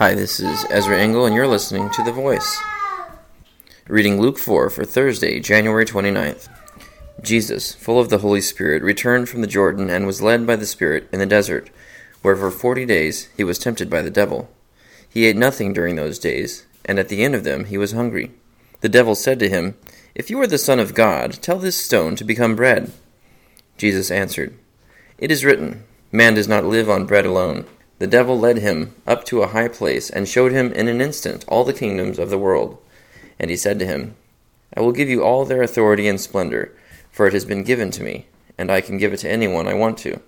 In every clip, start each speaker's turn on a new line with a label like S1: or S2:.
S1: Hi, this is Ezra Engel, and you're listening to The Voice. Reading Luke 4 for Thursday, January 29th. Jesus, full of the Holy Spirit, returned from the Jordan and was led by the Spirit in the desert, where for forty days he was tempted by the devil. He ate nothing during those days, and at the end of them he was hungry. The devil said to him, If you are the Son of God, tell this stone to become bread. Jesus answered, It is written, Man does not live on bread alone. The devil led him up to a high place and showed him in an instant all the kingdoms of the world. And he said to him, I will give you all their authority and splendor, for it has been given to me, and I can give it to anyone I want to.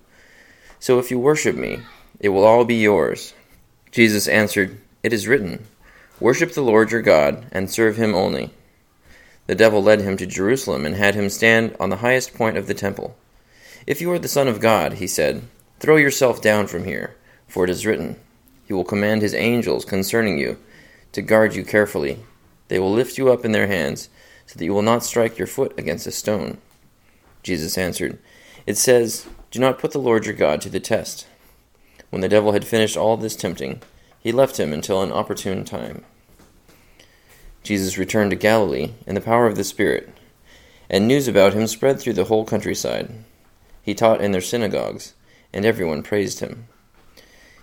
S1: So if you worship me, it will all be yours. Jesus answered, It is written, Worship the Lord your God, and serve him only. The devil led him to Jerusalem and had him stand on the highest point of the temple. If you are the Son of God, he said, throw yourself down from here. For it is written, He will command His angels concerning you, to guard you carefully. They will lift you up in their hands, so that you will not strike your foot against a stone. Jesus answered, It says, Do not put the Lord your God to the test. When the devil had finished all this tempting, he left him until an opportune time. Jesus returned to Galilee in the power of the Spirit, and news about him spread through the whole countryside. He taught in their synagogues, and everyone praised him.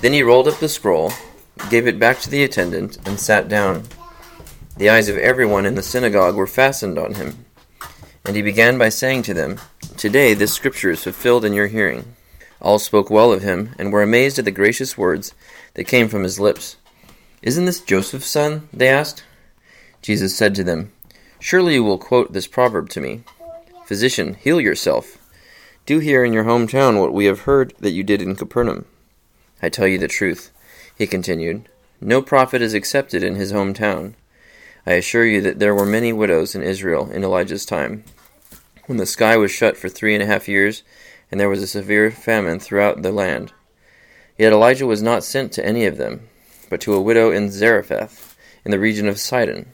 S1: Then he rolled up the scroll, gave it back to the attendant, and sat down. The eyes of everyone in the synagogue were fastened on him. And he began by saying to them, Today this scripture is fulfilled in your hearing. All spoke well of him, and were amazed at the gracious words that came from his lips. Isn't this Joseph's son? they asked. Jesus said to them, Surely you will quote this proverb to me Physician, heal yourself. Do here in your hometown what we have heard that you did in Capernaum. I tell you the truth, he continued. No prophet is accepted in his hometown. I assure you that there were many widows in Israel in Elijah's time, when the sky was shut for three and a half years, and there was a severe famine throughout the land. Yet Elijah was not sent to any of them, but to a widow in Zarephath, in the region of Sidon.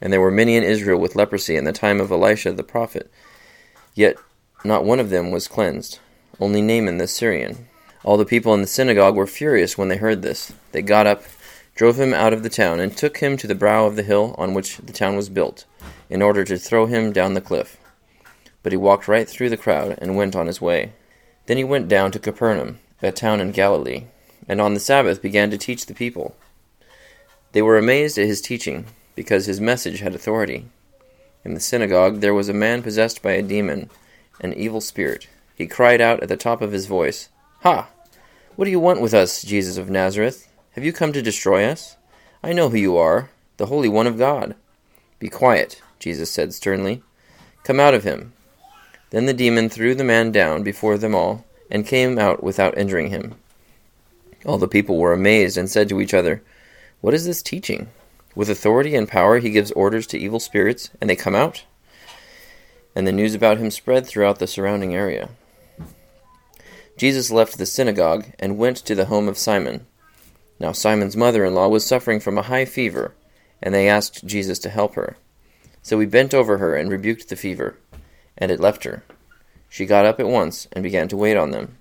S1: And there were many in Israel with leprosy in the time of Elisha the prophet. Yet not one of them was cleansed, only Naaman the Syrian. All the people in the synagogue were furious when they heard this. They got up, drove him out of the town, and took him to the brow of the hill on which the town was built, in order to throw him down the cliff. But he walked right through the crowd and went on his way. Then he went down to Capernaum, a town in Galilee, and on the Sabbath began to teach the people. They were amazed at his teaching, because his message had authority. In the synagogue there was a man possessed by a demon, an evil spirit. He cried out at the top of his voice, Ha! What do you want with us, Jesus of Nazareth? Have you come to destroy us? I know who you are, the Holy One of God. Be quiet, Jesus said sternly. Come out of him. Then the demon threw the man down before them all, and came out without injuring him. All the people were amazed and said to each other, What is this teaching? With authority and power he gives orders to evil spirits, and they come out? And the news about him spread throughout the surrounding area. Jesus left the synagogue and went to the home of Simon. Now Simon's mother in law was suffering from a high fever, and they asked Jesus to help her. So he bent over her and rebuked the fever, and it left her. She got up at once and began to wait on them.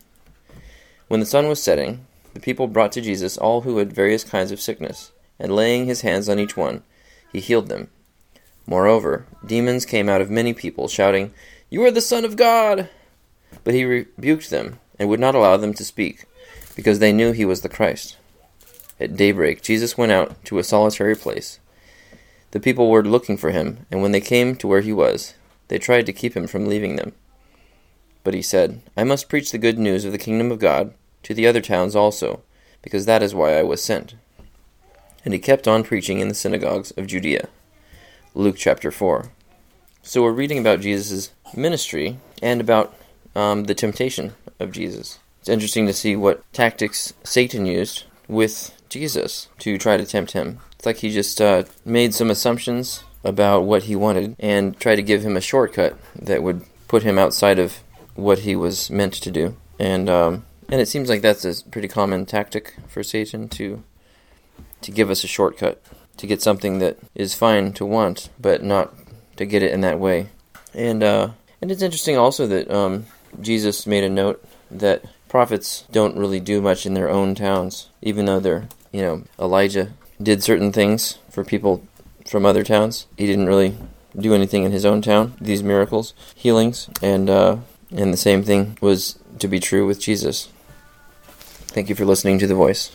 S1: When the sun was setting, the people brought to Jesus all who had various kinds of sickness, and laying his hands on each one, he healed them. Moreover, demons came out of many people, shouting, You are the Son of God! But he rebuked them and would not allow them to speak, because they knew he was the Christ. At daybreak, Jesus went out to a solitary place. The people were looking for him, and when they came to where he was, they tried to keep him from leaving them. But he said, I must preach the good news of the kingdom of God to the other towns also, because that is why I was sent. And he kept on preaching in the synagogues of Judea. Luke chapter 4. So we're reading about Jesus' ministry and about um, the temptation of Jesus. It's interesting to see what tactics Satan used with Jesus to try to tempt him. It's like he just uh, made some assumptions about what he wanted and tried to give him a shortcut that would put him outside of what he was meant to do. And um, and it seems like that's a pretty common tactic for Satan to to give us a shortcut to get something that is fine to want, but not to get it in that way. And uh, and it's interesting also that um, Jesus made a note that prophets don't really do much in their own towns, even though they're you know Elijah did certain things for people from other towns. He didn't really do anything in his own town. These miracles, healings, and uh, and the same thing was to be true with Jesus. Thank you for listening to The Voice.